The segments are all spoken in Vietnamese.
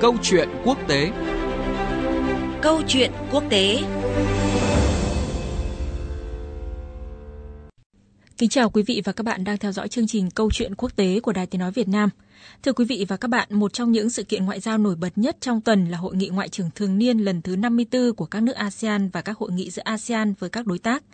Câu chuyện quốc tế. Câu chuyện quốc tế. Kính chào quý vị và các bạn đang theo dõi chương trình Câu chuyện quốc tế của Đài Tiếng Nói Việt Nam. Thưa quý vị và các bạn, một trong những sự kiện ngoại giao nổi bật nhất trong tuần là Hội nghị Ngoại trưởng Thường niên lần thứ 54 của các nước ASEAN và các hội nghị giữa ASEAN với các đối tác –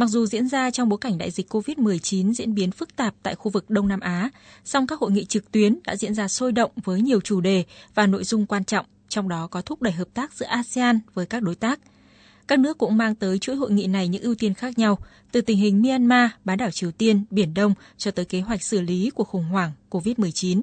Mặc dù diễn ra trong bối cảnh đại dịch COVID-19 diễn biến phức tạp tại khu vực Đông Nam Á, song các hội nghị trực tuyến đã diễn ra sôi động với nhiều chủ đề và nội dung quan trọng, trong đó có thúc đẩy hợp tác giữa ASEAN với các đối tác. Các nước cũng mang tới chuỗi hội nghị này những ưu tiên khác nhau, từ tình hình Myanmar, bán đảo Triều Tiên, Biển Đông cho tới kế hoạch xử lý của khủng hoảng COVID-19.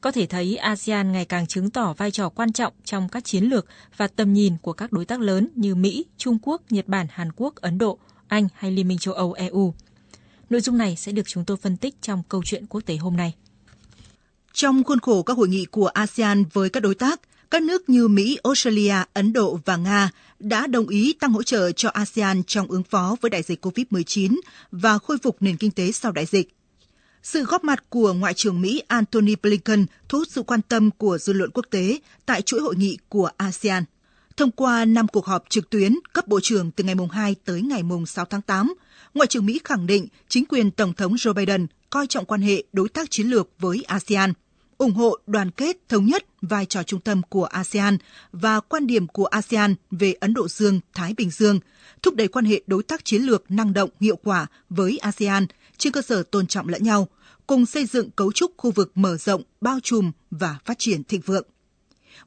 Có thể thấy ASEAN ngày càng chứng tỏ vai trò quan trọng trong các chiến lược và tầm nhìn của các đối tác lớn như Mỹ, Trung Quốc, Nhật Bản, Hàn Quốc, Ấn Độ – anh hay Liên minh châu Âu EU. Nội dung này sẽ được chúng tôi phân tích trong câu chuyện quốc tế hôm nay. Trong khuôn khổ các hội nghị của ASEAN với các đối tác, các nước như Mỹ, Australia, Ấn Độ và Nga đã đồng ý tăng hỗ trợ cho ASEAN trong ứng phó với đại dịch COVID-19 và khôi phục nền kinh tế sau đại dịch. Sự góp mặt của Ngoại trưởng Mỹ Antony Blinken thu hút sự quan tâm của dư luận quốc tế tại chuỗi hội nghị của ASEAN. Thông qua 5 cuộc họp trực tuyến cấp bộ trưởng từ ngày mùng 2 tới ngày mùng 6 tháng 8, Ngoại trưởng Mỹ khẳng định chính quyền Tổng thống Joe Biden coi trọng quan hệ đối tác chiến lược với ASEAN, ủng hộ đoàn kết thống nhất vai trò trung tâm của ASEAN và quan điểm của ASEAN về Ấn Độ Dương, Thái Bình Dương, thúc đẩy quan hệ đối tác chiến lược năng động hiệu quả với ASEAN trên cơ sở tôn trọng lẫn nhau, cùng xây dựng cấu trúc khu vực mở rộng, bao trùm và phát triển thịnh vượng.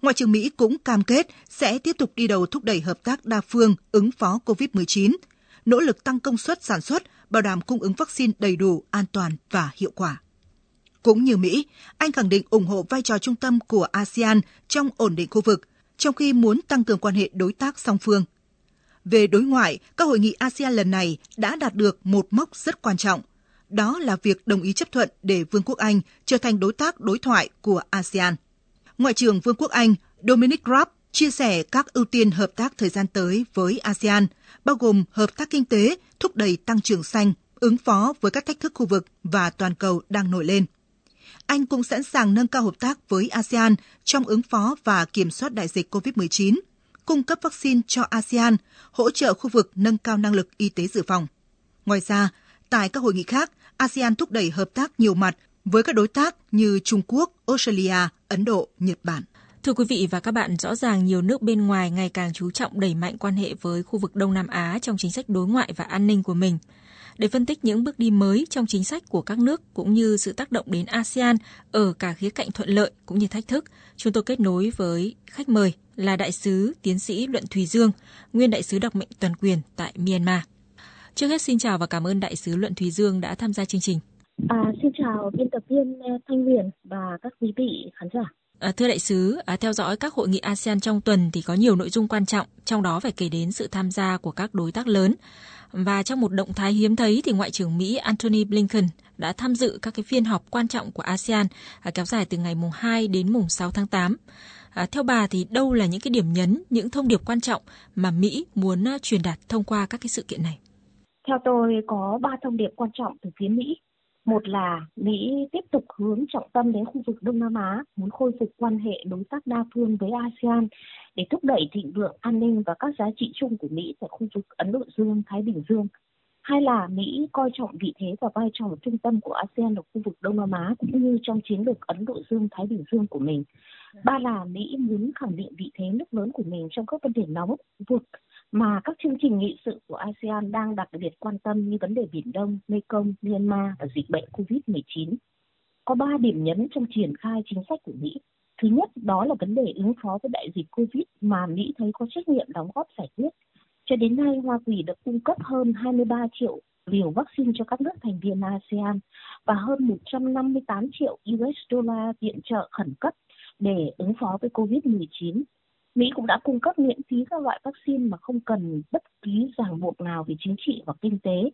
Ngoại trưởng Mỹ cũng cam kết sẽ tiếp tục đi đầu thúc đẩy hợp tác đa phương ứng phó COVID-19, nỗ lực tăng công suất sản xuất, bảo đảm cung ứng vaccine đầy đủ, an toàn và hiệu quả. Cũng như Mỹ, Anh khẳng định ủng hộ vai trò trung tâm của ASEAN trong ổn định khu vực, trong khi muốn tăng cường quan hệ đối tác song phương. Về đối ngoại, các hội nghị ASEAN lần này đã đạt được một mốc rất quan trọng. Đó là việc đồng ý chấp thuận để Vương quốc Anh trở thành đối tác đối thoại của ASEAN. Ngoại trưởng Vương quốc Anh Dominic Raab chia sẻ các ưu tiên hợp tác thời gian tới với ASEAN, bao gồm hợp tác kinh tế, thúc đẩy tăng trưởng xanh, ứng phó với các thách thức khu vực và toàn cầu đang nổi lên. Anh cũng sẵn sàng nâng cao hợp tác với ASEAN trong ứng phó và kiểm soát đại dịch COVID-19, cung cấp vaccine cho ASEAN, hỗ trợ khu vực nâng cao năng lực y tế dự phòng. Ngoài ra, tại các hội nghị khác, ASEAN thúc đẩy hợp tác nhiều mặt với các đối tác như Trung Quốc, Australia, Ấn Độ, Nhật Bản. Thưa quý vị và các bạn, rõ ràng nhiều nước bên ngoài ngày càng chú trọng đẩy mạnh quan hệ với khu vực Đông Nam Á trong chính sách đối ngoại và an ninh của mình. Để phân tích những bước đi mới trong chính sách của các nước cũng như sự tác động đến ASEAN ở cả khía cạnh thuận lợi cũng như thách thức, chúng tôi kết nối với khách mời là đại sứ tiến sĩ Luận Thùy Dương, nguyên đại sứ đặc mệnh toàn quyền tại Myanmar. Trước hết xin chào và cảm ơn đại sứ Luận Thùy Dương đã tham gia chương trình. À, xin chào biên tập viên ờ, Thanh Huyền và các quý vị khán giả. À, thưa đại sứ, à, theo dõi các hội nghị ASEAN trong tuần thì có nhiều nội dung quan trọng, trong đó phải kể đến sự tham gia của các đối tác lớn. Và trong một động thái hiếm thấy thì Ngoại trưởng Mỹ Antony Blinken đã tham dự các cái phiên họp quan trọng của ASEAN à, kéo dài từ ngày mùng 2 đến mùng 6 tháng 8. À, theo bà thì đâu là những cái điểm nhấn, những thông điệp quan trọng mà Mỹ muốn uh, truyền đạt thông qua các cái sự kiện này? Theo tôi có ba thông điệp quan trọng từ phía Mỹ. Một là Mỹ tiếp tục hướng trọng tâm đến khu vực Đông Nam Á, muốn khôi phục quan hệ đối tác đa phương với ASEAN để thúc đẩy thịnh vượng an ninh và các giá trị chung của Mỹ tại khu vực Ấn Độ Dương, Thái Bình Dương. Hai là Mỹ coi trọng vị thế và vai trò trung tâm của ASEAN ở khu vực Đông Nam Á cũng như trong chiến lược Ấn Độ Dương, Thái Bình Dương của mình. Ba là Mỹ muốn khẳng định vị thế nước lớn của mình trong các vấn đề nóng vượt mà các chương trình nghị sự của ASEAN đang đặc biệt quan tâm như vấn đề Biển Đông, Mekong, Myanmar và dịch bệnh COVID-19. Có ba điểm nhấn trong triển khai chính sách của Mỹ. Thứ nhất, đó là vấn đề ứng phó với đại dịch COVID mà Mỹ thấy có trách nhiệm đóng góp giải quyết. Cho đến nay, Hoa Kỳ đã cung cấp hơn 23 triệu liều vaccine cho các nước thành viên ASEAN và hơn 158 triệu US dollar viện trợ khẩn cấp để ứng phó với COVID-19 Mỹ cũng đã cung cấp miễn phí các loại vaccine mà không cần bất kỳ ràng buộc nào về chính trị và kinh tế.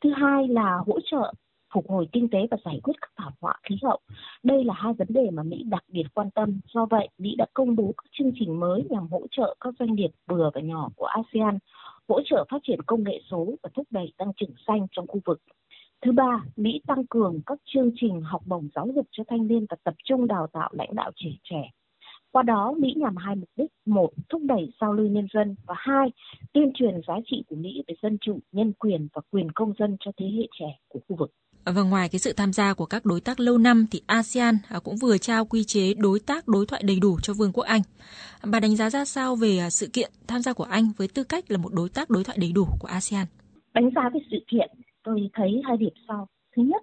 Thứ hai là hỗ trợ phục hồi kinh tế và giải quyết các thảm họa khí hậu. Đây là hai vấn đề mà Mỹ đặc biệt quan tâm. Do vậy, Mỹ đã công bố các chương trình mới nhằm hỗ trợ các doanh nghiệp vừa và nhỏ của ASEAN, hỗ trợ phát triển công nghệ số và thúc đẩy tăng trưởng xanh trong khu vực. Thứ ba, Mỹ tăng cường các chương trình học bổng giáo dục cho thanh niên và tập trung đào tạo lãnh đạo trẻ trẻ qua đó, Mỹ nhằm hai mục đích. Một, thúc đẩy giao lưu nhân dân. Và hai, tuyên truyền giá trị của Mỹ về dân chủ, nhân quyền và quyền công dân cho thế hệ trẻ của khu vực. Và ngoài cái sự tham gia của các đối tác lâu năm thì ASEAN à, cũng vừa trao quy chế đối tác đối thoại đầy đủ cho Vương quốc Anh. Bà đánh giá ra sao về à, sự kiện tham gia của Anh với tư cách là một đối tác đối thoại đầy đủ của ASEAN? Đánh giá về sự kiện, tôi thấy hai điểm sau. Thứ nhất,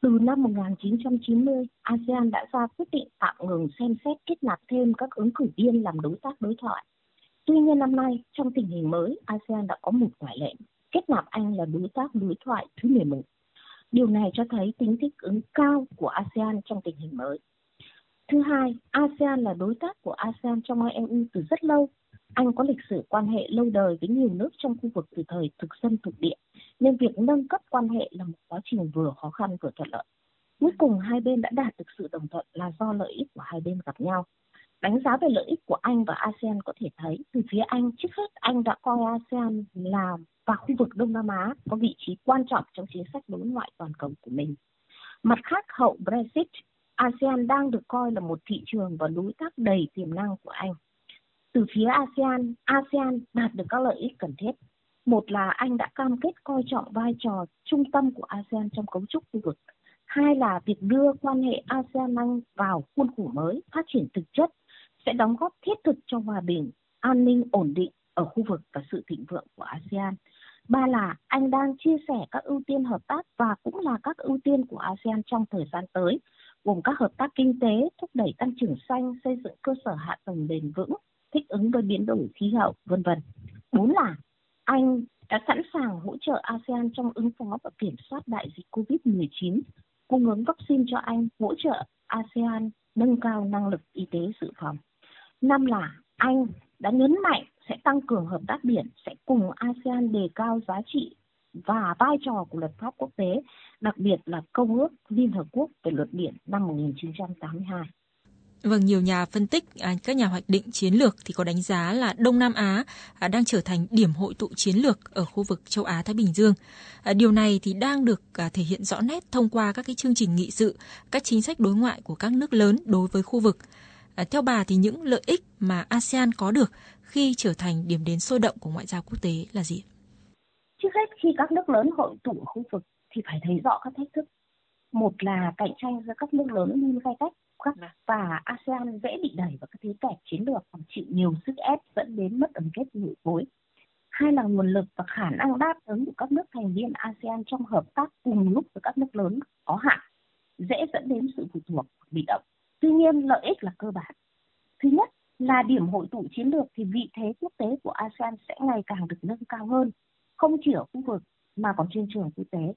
từ năm 1990, ASEAN đã ra quyết định tạm ngừng xem xét kết nạp thêm các ứng cử viên làm đối tác đối thoại. Tuy nhiên năm nay, trong tình hình mới, ASEAN đã có một ngoại lệ, kết nạp Anh là đối tác đối thoại thứ 11. Điều này cho thấy tính thích ứng cao của ASEAN trong tình hình mới. Thứ hai, ASEAN là đối tác của ASEAN trong EU từ rất lâu. Anh có lịch sử quan hệ lâu đời với nhiều nước trong khu vực từ thời thực dân thuộc địa, nên việc nâng cấp quan hệ là một quá trình vừa khó khăn vừa thuận lợi. Cuối cùng hai bên đã đạt được sự đồng thuận là do lợi ích của hai bên gặp nhau. Đánh giá về lợi ích của Anh và ASEAN có thể thấy, từ phía Anh, trước hết Anh đã coi ASEAN là và khu vực Đông Nam Á có vị trí quan trọng trong chính sách đối ngoại toàn cầu của mình. Mặt khác, hậu Brexit, ASEAN đang được coi là một thị trường và đối tác đầy tiềm năng của Anh. Từ phía ASEAN, ASEAN đạt được các lợi ích cần thiết. Một là Anh đã cam kết coi trọng vai trò trung tâm của ASEAN trong cấu trúc khu vực. Hai là việc đưa quan hệ ASEAN-Anh vào khuôn khổ mới, phát triển thực chất, sẽ đóng góp thiết thực cho hòa bình, an ninh ổn định ở khu vực và sự thịnh vượng của ASEAN. Ba là anh đang chia sẻ các ưu tiên hợp tác và cũng là các ưu tiên của ASEAN trong thời gian tới, gồm các hợp tác kinh tế, thúc đẩy tăng trưởng xanh, xây dựng cơ sở hạ tầng bền vững, thích ứng với biến đổi khí hậu, vân vân. Bốn là anh đã sẵn sàng hỗ trợ ASEAN trong ứng phó và kiểm soát đại dịch COVID-19, cung ứng vaccine cho Anh, hỗ trợ ASEAN nâng cao năng lực y tế dự phòng. Năm là Anh đã nhấn mạnh sẽ tăng cường hợp tác biển, sẽ cùng ASEAN đề cao giá trị và vai trò của luật pháp quốc tế, đặc biệt là Công ước Liên Hợp Quốc về luật biển năm 1982. Vâng, nhiều nhà phân tích, à, các nhà hoạch định chiến lược thì có đánh giá là Đông Nam Á à, đang trở thành điểm hội tụ chiến lược ở khu vực châu Á Thái Bình Dương. À, điều này thì đang được thể hiện rõ nét thông qua các cái chương trình nghị sự, các chính sách đối ngoại của các nước lớn đối với khu vực. Theo bà thì những lợi ích mà ASEAN có được khi trở thành điểm đến sôi động của ngoại giao quốc tế là gì? Trước hết khi các nước lớn hội tụ ở khu vực thì phải thấy rõ các thách thức. Một là cạnh tranh giữa các nước lớn luôn gay cách dạ. và ASEAN dễ bị đẩy vào các thế kẻ chiến lược và chịu nhiều sức ép dẫn đến mất ẩn kết nội khối. Hai là nguồn lực và khả năng đáp ứng của các nước thành viên ASEAN trong hợp tác cùng lúc với các nước lớn có hạn, dễ dẫn đến sự phụ thuộc bị động. Tuy nhiên lợi ích là cơ bản. Thứ nhất là điểm hội tụ chiến lược thì vị thế quốc tế của ASEAN sẽ ngày càng được nâng cao hơn, không chỉ ở khu vực mà còn trên trường quốc tế.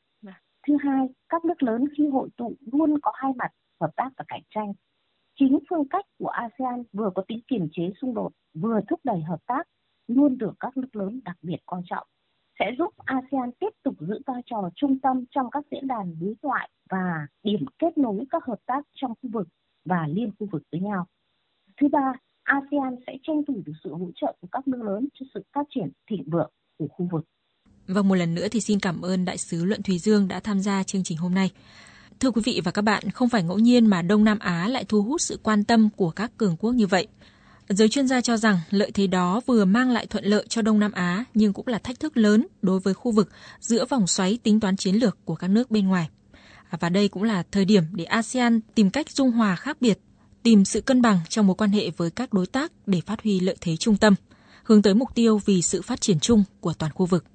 Thứ hai, các nước lớn khi hội tụ luôn có hai mặt hợp tác và cạnh tranh. Chính phương cách của ASEAN vừa có tính kiềm chế xung đột, vừa thúc đẩy hợp tác, luôn được các nước lớn đặc biệt quan trọng, sẽ giúp ASEAN tiếp tục giữ vai trò trung tâm trong các diễn đàn đối thoại và điểm kết nối các hợp tác trong khu vực và liên khu vực với nhau. Thứ ba, ASEAN sẽ tranh thủ được sự hỗ trợ của các nước lớn cho sự phát triển thịnh vượng của khu vực. Vâng, một lần nữa thì xin cảm ơn Đại sứ Luận Thùy Dương đã tham gia chương trình hôm nay. Thưa quý vị và các bạn, không phải ngẫu nhiên mà Đông Nam Á lại thu hút sự quan tâm của các cường quốc như vậy. Giới chuyên gia cho rằng lợi thế đó vừa mang lại thuận lợi cho Đông Nam Á nhưng cũng là thách thức lớn đối với khu vực giữa vòng xoáy tính toán chiến lược của các nước bên ngoài. Và đây cũng là thời điểm để ASEAN tìm cách dung hòa khác biệt tìm sự cân bằng trong mối quan hệ với các đối tác để phát huy lợi thế trung tâm, hướng tới mục tiêu vì sự phát triển chung của toàn khu vực.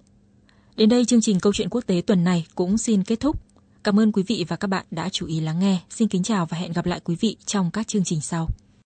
Đến đây chương trình Câu chuyện quốc tế tuần này cũng xin kết thúc. Cảm ơn quý vị và các bạn đã chú ý lắng nghe. Xin kính chào và hẹn gặp lại quý vị trong các chương trình sau.